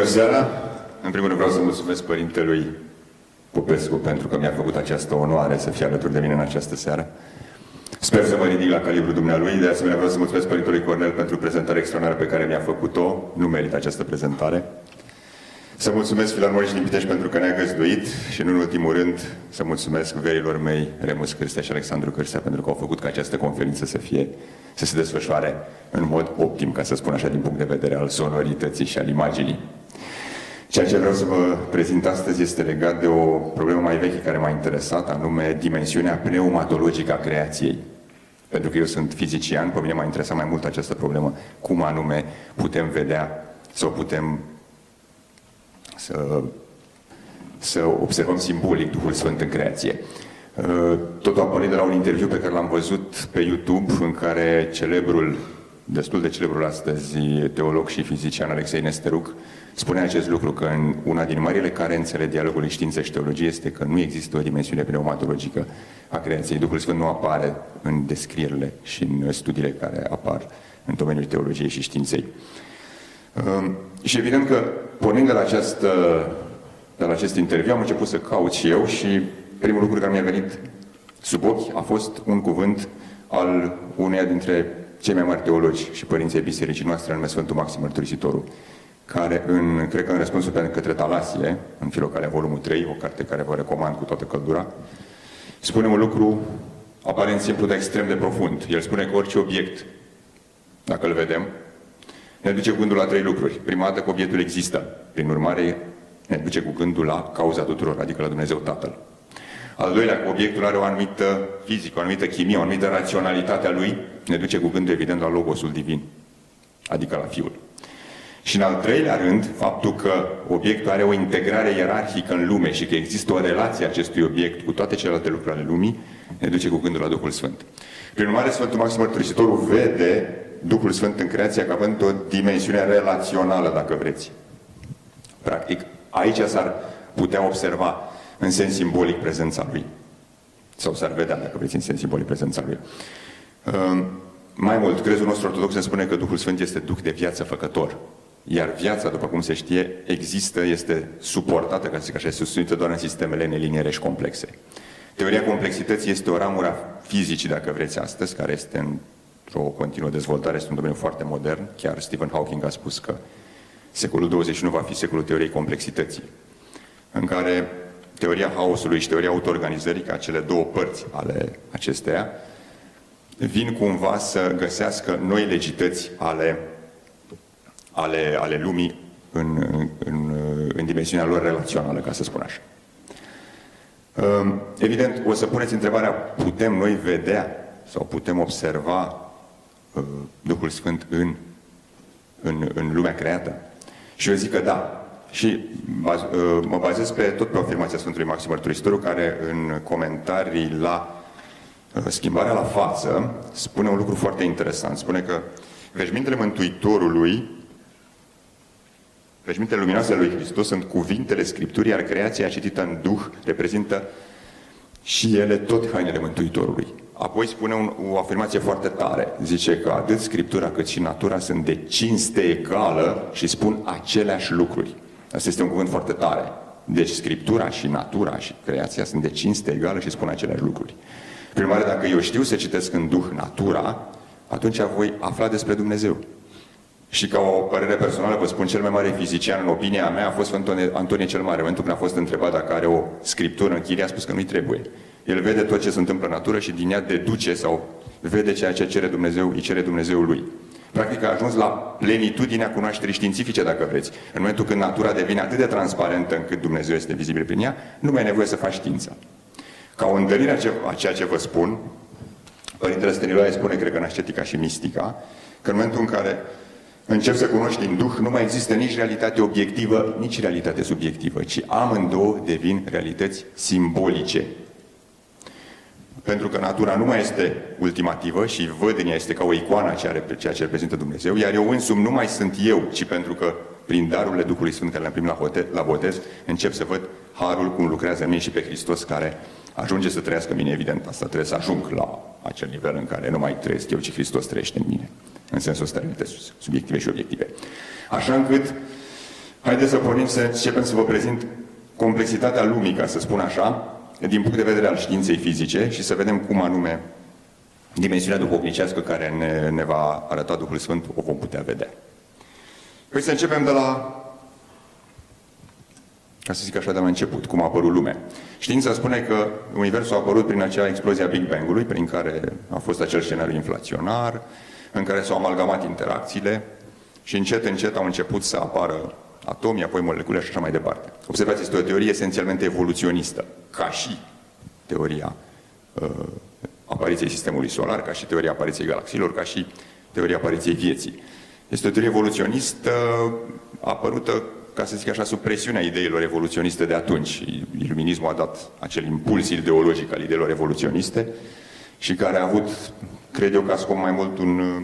Bună seara! În primul rând vreau să mulțumesc părintelui Popescu pentru că mi-a făcut această onoare să fie alături de mine în această seară. Sper să mă ridic la calibrul dumnealui. De asemenea, vreau să mulțumesc Părintelui Cornel pentru prezentarea extraordinară pe care mi-a făcut-o. Nu merită această prezentare. Să mulțumesc Filarmonie din Pitești pentru că ne-a găzduit și, în ultimul rând, să mulțumesc verilor mei, Remus Cârstea și Alexandru Cârstea, pentru că au făcut ca această conferință să fie, să se desfășoare în mod optim, ca să spun așa, din punct de vedere al sonorității și al imaginii. Ceea ce vreau să vă prezint astăzi este legat de o problemă mai veche care m-a interesat, anume dimensiunea pneumatologică a creației. Pentru că eu sunt fizician, pe mine m-a interesat mai mult această problemă, cum anume putem vedea sau putem să, să observăm simbolic Duhul Sfânt în creație. Totul a pornit de la un interviu pe care l-am văzut pe YouTube, în care celebrul, destul de celebrul astăzi, teolog și fizician Alexei Nesteruc, spune acest lucru, că în una din marile carențe ale dialogului știință și teologie este că nu există o dimensiune pneumatologică a creației. Duhul Sfânt nu apare în descrierile și în studiile care apar în domeniul teologiei și științei. Um, și evident că, pornind de la, această, de la acest interviu, am început să caut și eu și primul lucru care mi-a venit sub ochi a fost un cuvânt al uneia dintre cei mai mari teologi și părinții bisericii noastre, nume Sfântul Maxim Mărturisitorul, care, în, cred că în răspunsul pe către Talasie, în Filocalea volumul 3, o carte care vă recomand cu toată căldura, spune un lucru aparent simplu, dar extrem de profund. El spune că orice obiect, dacă îl vedem, ne duce cu gândul la trei lucruri. Prima dată că obiectul există. Prin urmare, ne duce cu gândul la cauza tuturor, adică la Dumnezeu Tatăl. Al doilea, că obiectul are o anumită fizică, o anumită chimie, o anumită raționalitate a lui, ne duce cu gândul, evident, la Logosul Divin, adică la Fiul. Și în al treilea rând, faptul că obiectul are o integrare ierarhică în lume și că există o relație acestui obiect cu toate celelalte lucruri ale lumii, ne duce cu gândul la Duhul Sfânt. Prin urmare, Sfântul Maxim Mărturisitorul vede Duhul Sfânt în creație ca având o dimensiune relațională, dacă vreți. Practic, aici s-ar putea observa în sens simbolic prezența Lui. Sau s-ar vedea, dacă vreți, în sens simbolic prezența Lui. Uh, mai mult, crezul nostru ortodox ne spune că Duhul Sfânt este Duh de viață făcător. Iar viața, după cum se știe, există, este suportată, ca să zic așa, susținută doar în sistemele neliniere și complexe. Teoria complexității este o ramură a fizicii, dacă vreți, astăzi, care este într-o continuă dezvoltare, este un domeniu foarte modern. Chiar Stephen Hawking a spus că secolul 21 va fi secolul teoriei complexității, în care teoria haosului și teoria autoorganizării, ca cele două părți ale acesteia, vin cumva să găsească noi legități ale ale, ale lumii în, în, în dimensiunea lor relațională, ca să spun așa. Ehm, evident, o să puneți întrebarea, putem noi vedea sau putem observa uh, Duhul Sfânt în, în, în lumea creată? Și eu zic că da. Și baz, uh, mă bazez pe tot pe afirmația Sfântului Maxim Mărturisitorul, care în comentarii la uh, schimbarea la față spune un lucru foarte interesant. Spune că veșmintele Mântuitorului Veșmintele luminoase lui Hristos sunt cuvintele Scripturii, iar creația citită în Duh reprezintă și ele tot hainele Mântuitorului. Apoi spune un, o afirmație foarte tare. Zice că atât Scriptura cât și natura sunt de cinste egală și spun aceleași lucruri. Asta este un cuvânt foarte tare. Deci Scriptura și natura și creația sunt de cinste egală și spun aceleași lucruri. Prin urmare, dacă eu știu să citesc în Duh natura, atunci voi afla despre Dumnezeu. Și ca o părere personală vă spun, cel mai mare fizician, în opinia mea, a fost Sfântul Antonie cel Mare. În momentul când a fost întrebat dacă are o scriptură în chirie, a spus că nu-i trebuie. El vede tot ce se întâmplă în natură și din ea deduce sau vede ceea ce cere Dumnezeu, îi cere Dumnezeu lui. Practic a ajuns la plenitudinea cunoașterii științifice, dacă vreți. În momentul când natura devine atât de transparentă încât Dumnezeu este vizibil prin ea, nu mai e nevoie să faci știința. Ca o întărire a ceea ce vă spun, Părintele Stăniloae spune, cred că în ascetica și mistica, că în momentul în care încep să cunoști în Duh, nu mai există nici realitate obiectivă, nici realitate subiectivă, ci amândouă devin realități simbolice. Pentru că natura nu mai este ultimativă și văd în ea este ca o icoană a ceea ce reprezintă Dumnezeu, iar eu însumi nu mai sunt eu, ci pentru că prin darurile Duhului Sfânt care le-am primit la, la botez, încep să văd harul cum lucrează în mine și pe Hristos care ajunge să trăiască în mine, evident, asta trebuie să ajung la acel nivel în care nu mai trăiesc eu, ci Hristos trăiește în mine în sensul ăsta realități subiective și obiective. Așa încât Haideți să pornim să începem să vă prezint complexitatea lumii, ca să spun așa, din punct de vedere al științei fizice și să vedem cum anume dimensiunea duhovnicească care ne, ne va arăta Duhul Sfânt o vom putea vedea. Păi să începem de la, ca să zic așa, de la început, cum a apărut lumea. Știința spune că Universul a apărut prin acea explozie a Big Bang-ului, prin care a fost acel scenariu inflaționar, în care s-au amalgamat interacțiile și încet, încet au început să apară atomii, apoi molecule și așa mai departe. Observați, este o teorie esențialmente evoluționistă, ca și teoria uh, apariției sistemului solar, ca și teoria apariției galaxiilor, ca și teoria apariției vieții. Este o teorie evoluționistă apărută, ca să zic așa, sub presiunea ideilor evoluționiste de atunci. Iluminismul a dat acel impuls ideologic al ideilor evoluționiste și care a avut, cred eu, ca scop mai mult un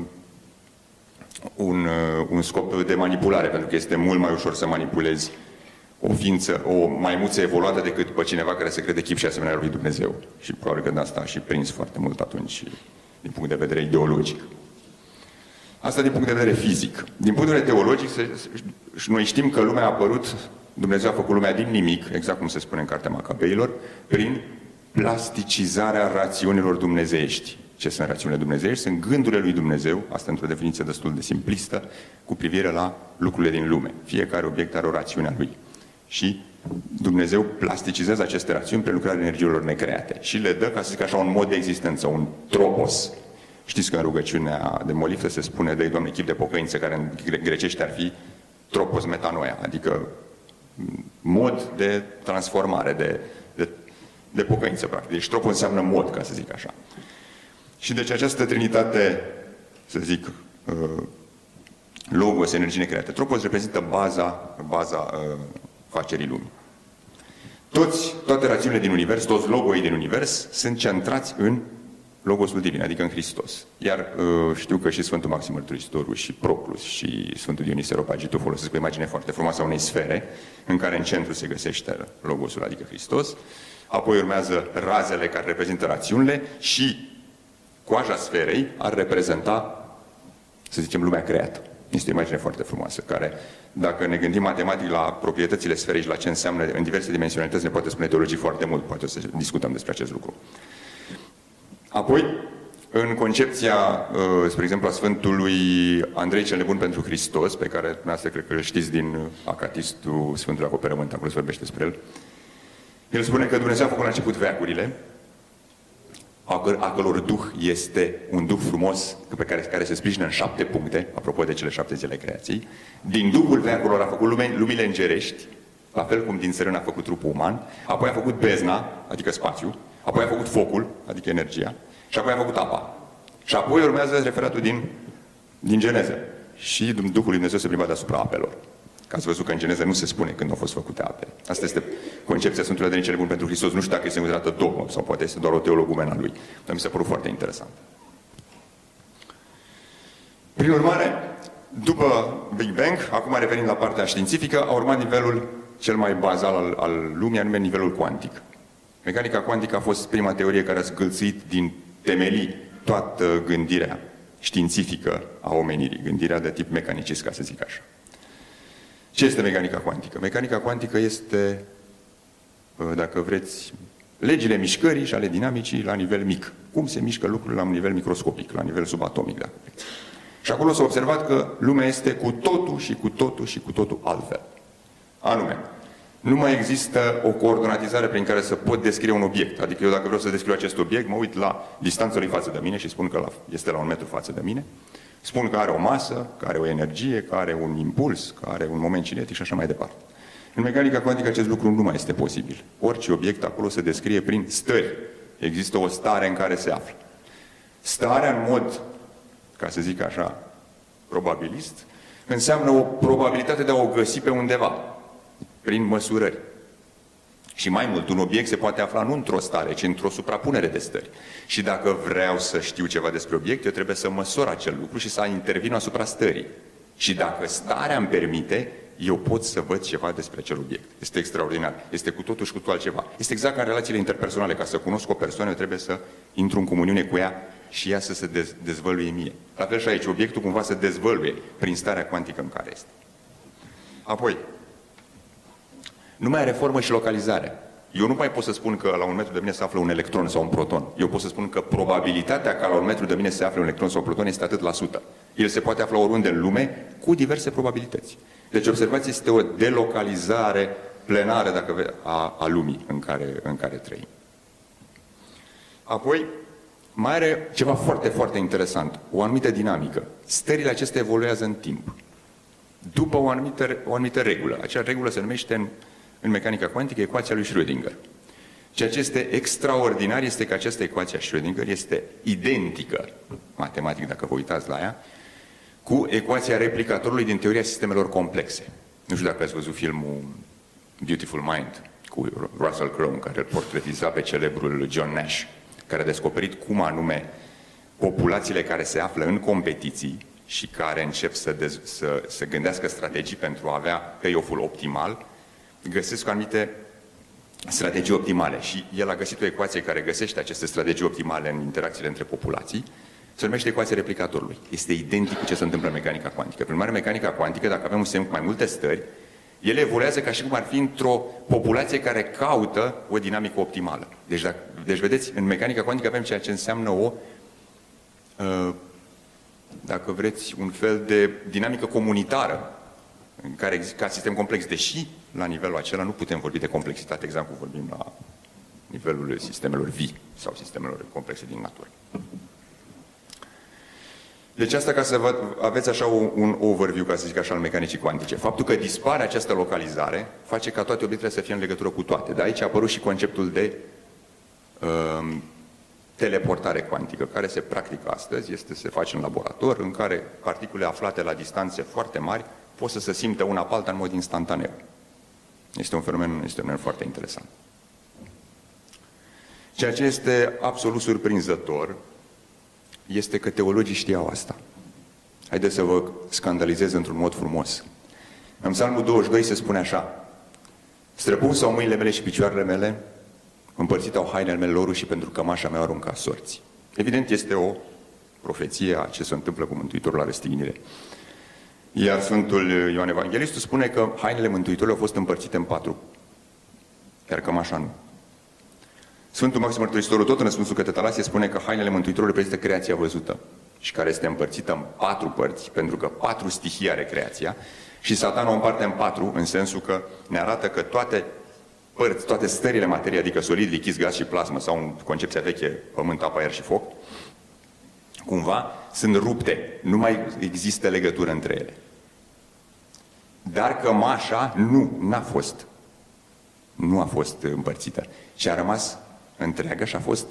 un, uh, un scop de manipulare, pentru că este mult mai ușor să manipulezi o ființă, o maimuță evoluată decât pe cineva care se crede chip și asemenea lui Dumnezeu. Și probabil că de asta a și prins foarte mult atunci, din punct de vedere ideologic. Asta din punct de vedere fizic. Din punct de vedere teologic, și noi știm că lumea a apărut, Dumnezeu a făcut lumea din nimic, exact cum se spune în Cartea Macabeilor, prin plasticizarea rațiunilor dumnezeiești ce sunt rațiunile dumnezeiești, sunt gândurile lui Dumnezeu, asta într-o definiție destul de simplistă, cu privire la lucrurile din lume. Fiecare obiect are o rațiune a lui. Și Dumnezeu plasticizează aceste rațiuni prin lucrarea energiilor necreate și le dă, ca să zic așa, un mod de existență, un tropos. Știți că în rugăciunea de moliftă se spune, de Doamne, chip de pocăință, care în grecește ar fi tropos metanoia, adică mod de transformare, de, de, de pocăință, practic. Deci tropos înseamnă mod, ca să zic așa. Și deci această trinitate, să zic, uh, logos, energie necreată. Tropos reprezintă baza, baza uh, facerii lumii. Toți, toate rațiunile din univers, toți logoi din univers sunt centrați în Logosul Divin, adică în Hristos. Iar uh, știu că și Sfântul Maxim Mărturisitorul și Proclus și Sfântul Dionise Ropagitul folosesc o imagine foarte frumoasă a unei sfere în care în centru se găsește Logosul, adică Hristos. Apoi urmează razele care reprezintă rațiunile și coaja sferei ar reprezenta, să zicem, lumea creată. Este o imagine foarte frumoasă, care, dacă ne gândim matematic la proprietățile sferei și la ce înseamnă în diverse dimensionalități, ne poate spune teologii foarte mult, poate o să discutăm despre acest lucru. Apoi, în concepția, uh, spre exemplu, a Sfântului Andrei cel Nebun pentru Hristos, pe care dumneavoastră cred că îl știți din Acatistul Sfântului Acoperământ, acolo se vorbește despre el, el spune că Dumnezeu a făcut la început veacurile, a căror duh este un duh frumos pe care, care se sprijină în șapte puncte, apropo de cele șapte zile creației. Din duhul veacurilor a făcut lume, lumile îngerești, la fel cum din sărân a făcut trupul uman, apoi a făcut bezna, adică spațiu, apoi a făcut focul, adică energia, și apoi a făcut apa. Și apoi urmează referatul din, din Geneză. Și Duhul lui Dumnezeu se plimba deasupra apelor. Că ați văzut că în Geneză nu se spune când au fost făcute ape. Asta este concepția Sfântului Adrenii cele bun pentru Hristos. Nu știu dacă este considerată dogmă sau poate este doar o teologumena lui. Dar mi s-a părut foarte interesant. Prin urmare, după Big Bang, acum revenind la partea științifică, a urmat nivelul cel mai bazal al, al lumii, anume nivelul cuantic. Mecanica cuantică a fost prima teorie care a zgâlțit din temelii toată gândirea științifică a omenirii, gândirea de tip mecanicist, ca să zic așa. Ce este mecanica cuantică? Mecanica cuantică este, uh, dacă vreți, legile mișcării și ale dinamicii la nivel mic. Cum se mișcă lucrurile la un nivel microscopic, la nivel subatomic, dacă vreți. Și acolo s-a observat că lumea este cu totul și cu totul și cu totul altfel. Anume, nu mai există o coordonatizare prin care să pot descrie un obiect. Adică eu dacă vreau să descriu acest obiect, mă uit la distanța lui față de mine și spun că este la un metru față de mine Spun că are o masă, că are o energie, că are un impuls, că are un moment cinetic și așa mai departe. În mecanica cuantică acest lucru nu mai este posibil. Orice obiect acolo se descrie prin stări. Există o stare în care se află. Starea în mod, ca să zic așa, probabilist, înseamnă o probabilitate de a o găsi pe undeva, prin măsurări. Și mai mult, un obiect se poate afla nu într-o stare, ci într-o suprapunere de stări. Și dacă vreau să știu ceva despre obiect, eu trebuie să măsor acel lucru și să intervin asupra stării. Și dacă starea îmi permite, eu pot să văd ceva despre acel obiect. Este extraordinar. Este cu totul și cu totul altceva. Este exact ca în relațiile interpersonale. Ca să cunosc o persoană, eu trebuie să intru în comuniune cu ea și ea să se dez- dezvăluie mie. La fel și aici, obiectul cumva se dezvăluie prin starea cuantică în care este. Apoi, Nu mai are formă și localizare. Eu nu mai pot să spun că la un metru de mine se află un electron sau un proton. Eu pot să spun că probabilitatea ca la un metru de mine se află un electron sau un proton este atât la sută. El se poate afla oriunde în lume cu diverse probabilități. Deci observați, este o delocalizare plenară dacă a, a lumii în care, în care trăim. Apoi, mai are ceva foarte, foarte interesant, o anumită dinamică. Stările acestea evoluează în timp. După o anumită, o anumită regulă. Acea regulă se numește în, în mecanica cuantică ecuația lui Schrödinger. Ceea ce este extraordinar este că această ecuație a Schrödinger este identică, matematic dacă vă uitați la ea, cu ecuația replicatorului din teoria sistemelor complexe. Nu știu dacă ați văzut filmul Beautiful Mind cu Russell Crowe, care îl portretiza pe celebrul John Nash care a descoperit cum anume populațiile care se află în competiții și care încep să, dez, să, să gândească strategii pentru a avea payoff-ul optimal, găsesc anumite strategii optimale. Și el a găsit o ecuație care găsește aceste strategii optimale în interacțiile între populații, se numește ecuația replicatorului. Este identic cu ce se întâmplă în mecanica cuantică. Prin urmare, mecanica cuantică, dacă avem un sistem cu mai multe stări, ele evoluează ca și cum ar fi într-o populație care caută o dinamică optimală. Deci, dacă, deci vedeți, în mecanica cuantică avem ceea ce înseamnă o, uh, dacă vreți, un fel de dinamică comunitară, în care există ca sistem complex, deși la nivelul acela nu putem vorbi de complexitate exact cum vorbim la nivelul sistemelor vii sau sistemelor complexe din natură. Deci asta ca să vă, aveți așa un, un overview, ca să zic așa, al mecanicii cuantice. Faptul că dispare această localizare face ca toate obiectele să fie în legătură cu toate. De aici a apărut și conceptul de um, teleportare cuantică, care se practică astăzi, este se face în laborator, în care particule aflate la distanțe foarte mari pot să se simtă una pe alta în mod instantaneu. Este un fenomen, este un fenomen foarte interesant. Ceea ce este absolut surprinzător este că teologii știau asta. Haideți să vă scandalizez într-un mod frumos. În Psalmul 22 se spune așa, Străpun sau mâinile mele și picioarele mele, împărțit au hainele mele lor și pentru cămașa mea arunca sorți. Evident, este o profeție a ce se întâmplă cu Mântuitorul la răstignire. Iar Sfântul Ioan Evanghelistul spune că hainele Mântuitorului au fost împărțite în patru, iar cămașa nu. Sfântul Maxim Mărturisitorul tot în răspunsul către Talasie spune că hainele Mântuitorului reprezintă creația văzută și care este împărțită în patru părți, pentru că patru stihii are creația și satana o împarte în patru, în sensul că ne arată că toate părți, toate stările materiei, adică solid, lichid, gaz și plasmă, sau în concepția veche, pământ, apă, aer și foc, cumva sunt rupte, nu mai există legătură între ele. Dar cămașa nu, n-a fost. Nu a fost împărțită. Și a rămas întreagă și a fost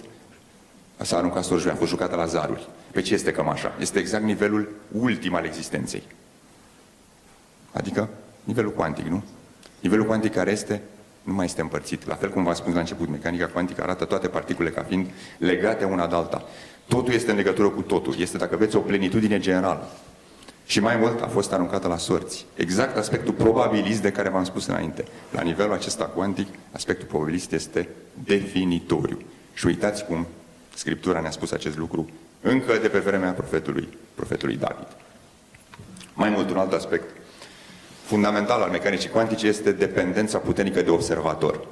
s-a aruncat sorjul, a fost jucată la zaruri. Pe ce este cămașa? Este exact nivelul ultim al existenței. Adică nivelul cuantic, nu? Nivelul cuantic care este, nu mai este împărțit. La fel cum v-am spus la început, mecanica cuantică arată toate particulele ca fiind legate una de alta. Totul este în legătură cu totul. Este, dacă veți, o plenitudine generală. Și mai mult a fost aruncată la sorți. Exact aspectul probabilist de care v-am spus înainte. La nivelul acesta cuantic, aspectul probabilist este definitoriu. Și uitați cum Scriptura ne-a spus acest lucru încă de pe vremea profetului, profetului David. Mai mult, un alt aspect fundamental al mecanicii cuantice este dependența puternică de observator.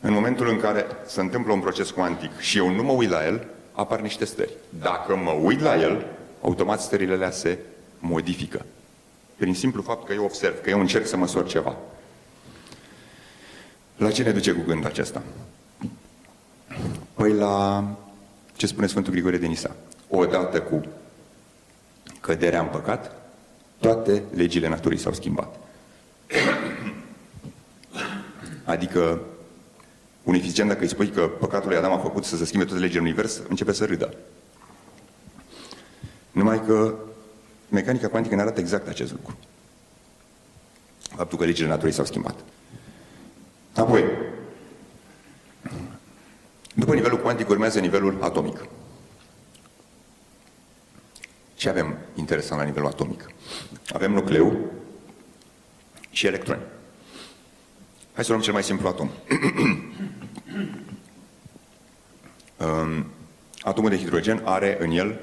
În momentul în care se întâmplă un proces cuantic și eu nu mă uit la el, apar niște stări. Dacă mă uit la el, automat stările alea se modifică. Prin simplu fapt că eu observ, că eu încerc să măsor ceva. La ce ne duce cu gândul acesta? Păi la ce spune Sfântul Grigore de Nisa. Odată cu căderea în păcat, toate legile naturii s-au schimbat. Adică unificient dacă îi spui că păcatul lui Adam a făcut să se schimbe toate legile în univers, începe să râdă. Numai că mecanica cuantică ne arată exact acest lucru. Faptul că legile naturii s-au schimbat. Apoi, după nivelul cuantic urmează nivelul atomic. Ce avem interesant la nivelul atomic? Avem nucleu și electroni. Hai să luăm cel mai simplu atom. um, atomul de hidrogen are în el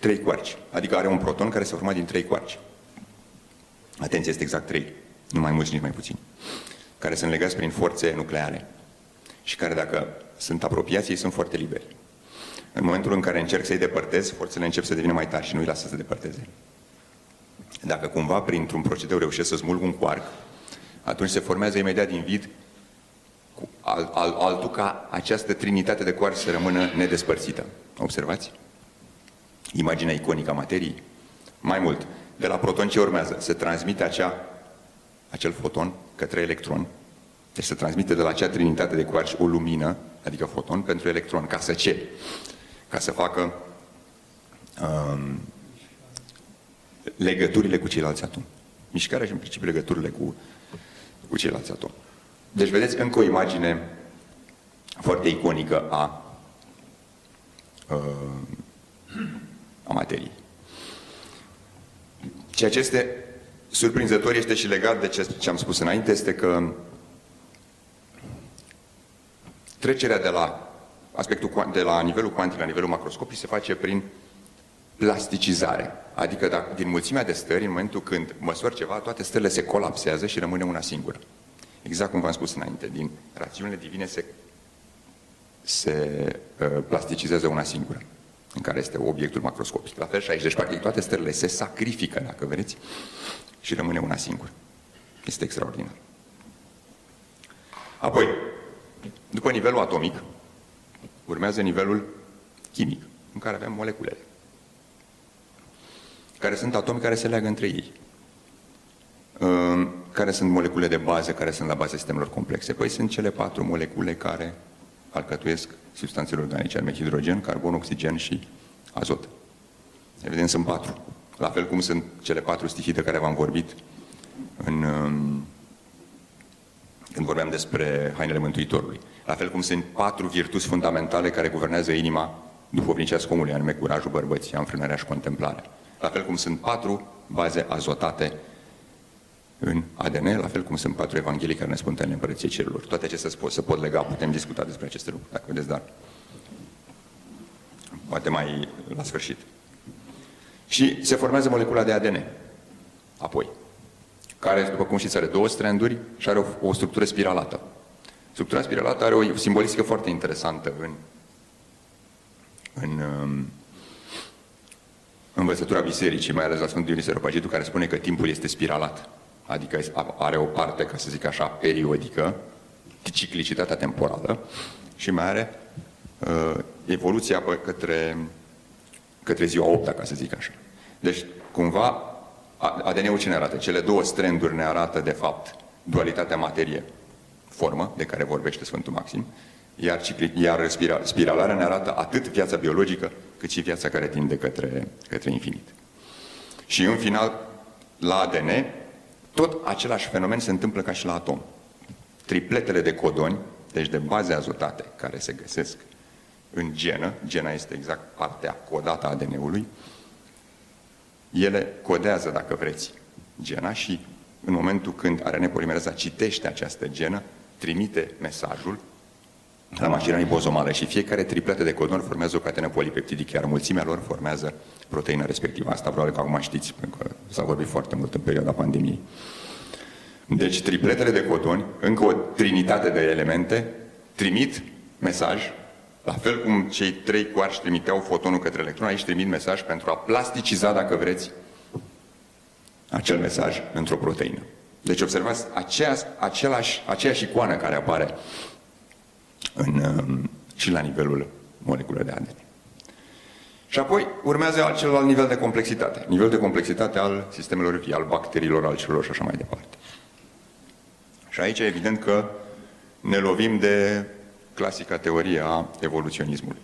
trei coarci, adică are un proton care se forma din trei coarci. Atenție, este exact trei. nu mai mulți, nici mai puțini, care sunt legați prin forțe nucleare și care, dacă sunt apropiați, ei sunt foarte liberi. În momentul în care încerc să-i depărtez, forțele încep să devină mai tari și nu îi lasă să se depărteze. Dacă cumva, printr-un procedeu, reușesc să smulg un quark, atunci se formează imediat din vid cu al, al, altul ca această trinitate de quark să rămână nedespărțită. Observați? Imaginea iconică a materiei. Mai mult, de la proton ce urmează? Se transmite acea, acel foton către electron. Deci se transmite de la acea trinitate de quark o lumină, adică foton, pentru electron. Ca să ce? Ca să facă um, legăturile cu ceilalți atomi. Mișcarea și, în principiu, legăturile cu, cu ceilalți atomi. Deci, vedeți, încă o imagine foarte iconică a, uh, a materiei. Ceea ce este surprinzător este și legat de ce am spus înainte, este că trecerea de la aspectul de la nivelul cuantic la nivelul macroscopic se face prin plasticizare. Adică dacă, din mulțimea de stări, în momentul când măsori ceva, toate stările se colapsează și rămâne una singură. Exact cum v-am spus înainte, din rațiunile divine se, se uh, plasticizează una singură, în care este obiectul macroscopic. La fel și aici, deci practic toate stările se sacrifică, dacă vreți, și rămâne una singură. Este extraordinar. Apoi, după nivelul atomic, urmează nivelul chimic, în care avem moleculele care sunt atomi care se leagă între ei. Care sunt molecule de bază, care sunt la baza sistemelor complexe? Păi sunt cele patru molecule care alcătuiesc substanțele organice, anume hidrogen, carbon, oxigen și azot. Evident, sunt patru. La fel cum sunt cele patru stihii de care v-am vorbit în, când vorbeam despre hainele Mântuitorului. La fel cum sunt patru virtuți fundamentale care guvernează inima duhovnicească omului, anume curajul, bărbăția, înfrânarea și contemplarea la fel cum sunt patru baze azotate în ADN, la fel cum sunt patru evanghelii care ne spun în împărăției cerurilor. Toate acestea se pot, se pot lega, putem discuta despre aceste lucruri, dacă vedeți, dar poate mai la sfârșit. Și se formează molecula de ADN, apoi, care, după cum știți, are două stranduri și are o, o structură spiralată. Structura spiralată are o simbolistică foarte interesantă în, în um, învățătura bisericii, mai ales la Sfântul Dionisie Răpăgitu, care spune că timpul este spiralat. Adică are o parte, ca să zic așa, periodică, ciclicitatea temporală, și mai are uh, evoluția pe către, către ziua 8 ca să zic așa. Deci, cumva, ADN-ul ce ne arată? Cele două stranduri ne arată, de fapt, dualitatea materie-formă, de care vorbește Sfântul Maxim, iar, iar spiralarea ne arată atât viața biologică, cât și viața care tinde către, către infinit. Și în final, la ADN, tot același fenomen se întâmplă ca și la atom. Tripletele de codoni, deci de baze azotate, care se găsesc în genă, gena este exact partea codată a ADN-ului, ele codează, dacă vreți, gena și în momentul când ARN polimereza citește această genă, trimite mesajul la mașina ribozomală și fiecare tripletă de codon formează o catenă polipeptidică, iar mulțimea lor formează proteina respectivă. Asta probabil că acum știți, pentru că s-a vorbit foarte mult în perioada pandemiei. Deci tripletele de codoni, încă o trinitate de elemente, trimit mesaj, la fel cum cei trei coarși trimiteau fotonul către electron, aici trimit mesaj pentru a plasticiza, dacă vreți, acel mesaj într-o proteină. Deci observați aceeași, același, aceeași icoană care apare în, um, și la nivelul moleculei de ADN. Și apoi urmează celălalt nivel de complexitate. Nivel de complexitate al sistemelor vii, al bacteriilor, al celor și așa mai departe. Și aici evident că ne lovim de clasica teorie a evoluționismului.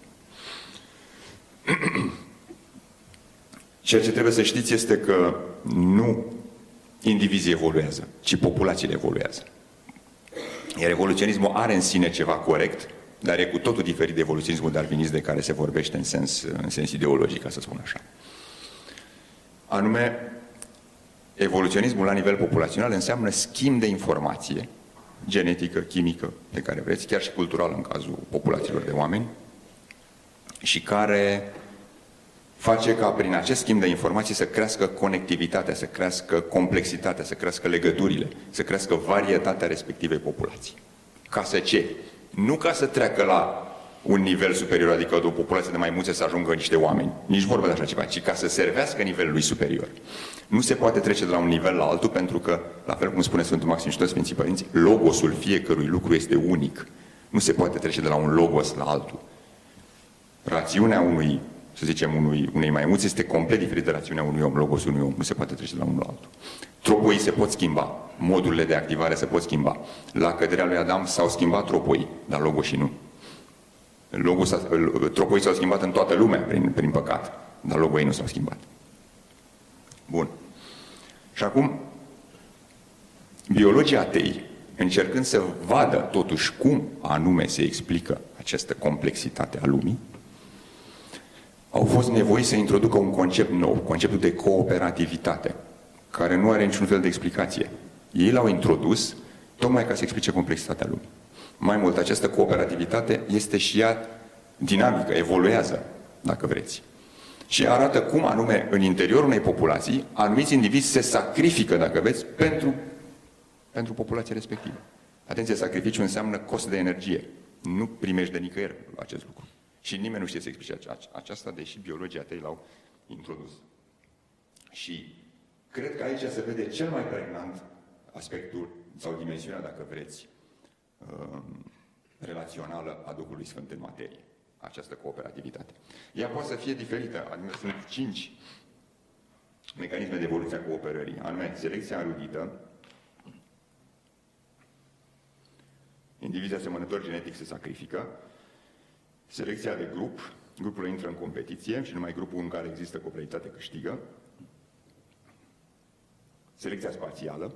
Ceea ce trebuie să știți este că nu indivizii evoluează, ci populațiile evoluează. Iar evoluționismul are în sine ceva corect, dar e cu totul diferit de evoluționismul darwinist de care se vorbește în sens, în sens ideologic, ca să spun așa. Anume, evoluționismul la nivel populațional înseamnă schimb de informație, genetică, chimică, de care vreți, chiar și culturală în cazul populațiilor de oameni, și care face ca prin acest schimb de informații să crească conectivitatea, să crească complexitatea, să crească legăturile, să crească varietatea respectivei populații. Ca să ce? Nu ca să treacă la un nivel superior, adică o populație de maimuțe să ajungă niște oameni. Nici vorba de așa ceva, ci ca să servească nivelului superior. Nu se poate trece de la un nivel la altul pentru că, la fel cum spune Sfântul Maxim și toți Sfinții Părinți, logosul fiecărui lucru este unic. Nu se poate trece de la un logos la altul. Rațiunea unui, să zicem, unui, unei maimuțe este complet diferit de rațiunea unui om, logosul unui om. Nu se poate trece de la unul la altul. Tropoii se pot schimba, modurile de activare se pot schimba. La căderea lui Adam s-au schimbat tropoii, dar logosii nu. Logos, tropoii s-au schimbat în toată lumea prin, prin păcat, dar logoii nu s-au schimbat. Bun. Și acum, biologii atei, încercând să vadă totuși cum anume se explică această complexitate a lumii, au fost nevoiți să introducă un concept nou, conceptul de cooperativitate, care nu are niciun fel de explicație. Ei l-au introdus tocmai ca să explice complexitatea lumii. Mai mult, această cooperativitate este și ea dinamică, evoluează, dacă vreți. Și arată cum anume în interiorul unei populații anumiți indivizi se sacrifică, dacă veți, pentru, pentru populația respectivă. Atenție, sacrificiu înseamnă cost de energie. Nu primești de nicăieri acest lucru. Și nimeni nu știe să explice aceasta, deși biologia tăi l-au introdus. Și cred că aici se vede cel mai pregnant aspectul sau dimensiunea, dacă vreți, um, relațională a Duhului Sfânt în materie această cooperativitate. Ea poate să fie diferită, adică sunt cinci mecanisme de evoluție a cooperării, anume selecția erudită, indivizii asemănători genetic se sacrifică, selecția de grup, grupul intră în competiție și numai grupul în care există cooperativitate câștigă, selecția spațială,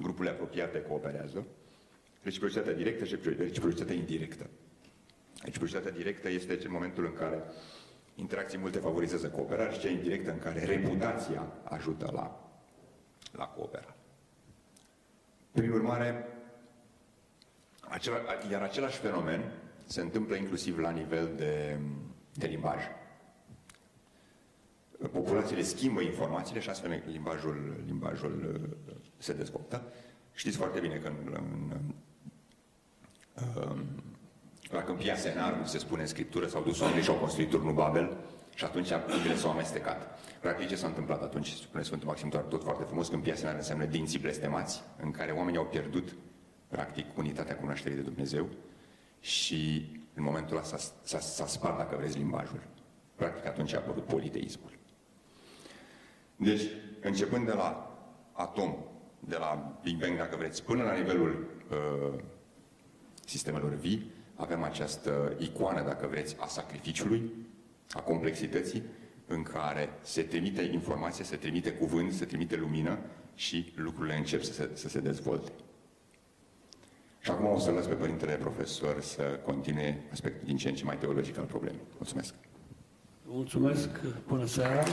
grupurile apropiate cooperează, reciprocitatea directă și reciprocitatea indirectă. Reciprocitatea directă este în momentul în care interacții multe favorizează cooperarea și cea indirectă în care reputația ajută la, la cooperare. Prin urmare, acela, iar același fenomen se întâmplă inclusiv la nivel de, de limbaj. Populațiile schimbă informațiile și astfel limbajul, limbajul uh, se dezvoltă. Știți foarte bine că în, în, în um, la Câmpia Senar, se spune în Scriptură, s-au dus oamenii și au construit turnul Babel și atunci limbile s-au amestecat. Practic ce s-a întâmplat atunci, spune Sfântul Maxim doar tot foarte frumos, Câmpia Senar înseamnă dinții blestemați, în care oamenii au pierdut, practic, unitatea cunoașterii de Dumnezeu și în momentul ăla s-a, spart, dacă vreți, limbajul. Practic atunci a apărut politeismul. Deci, începând de la atom, de la Big Bang, dacă vreți, până la nivelul uh, sistemelor vii, avem această icoană, dacă vreți, a sacrificiului, a complexității, în care se trimite informație, se trimite cuvânt, se trimite lumină și lucrurile încep să se, să se dezvolte. Și acum o să las pe Părintele Profesor să continue aspectul din ce în ce mai teologic al problemei. Mulțumesc! Mulțumesc! Bună seara!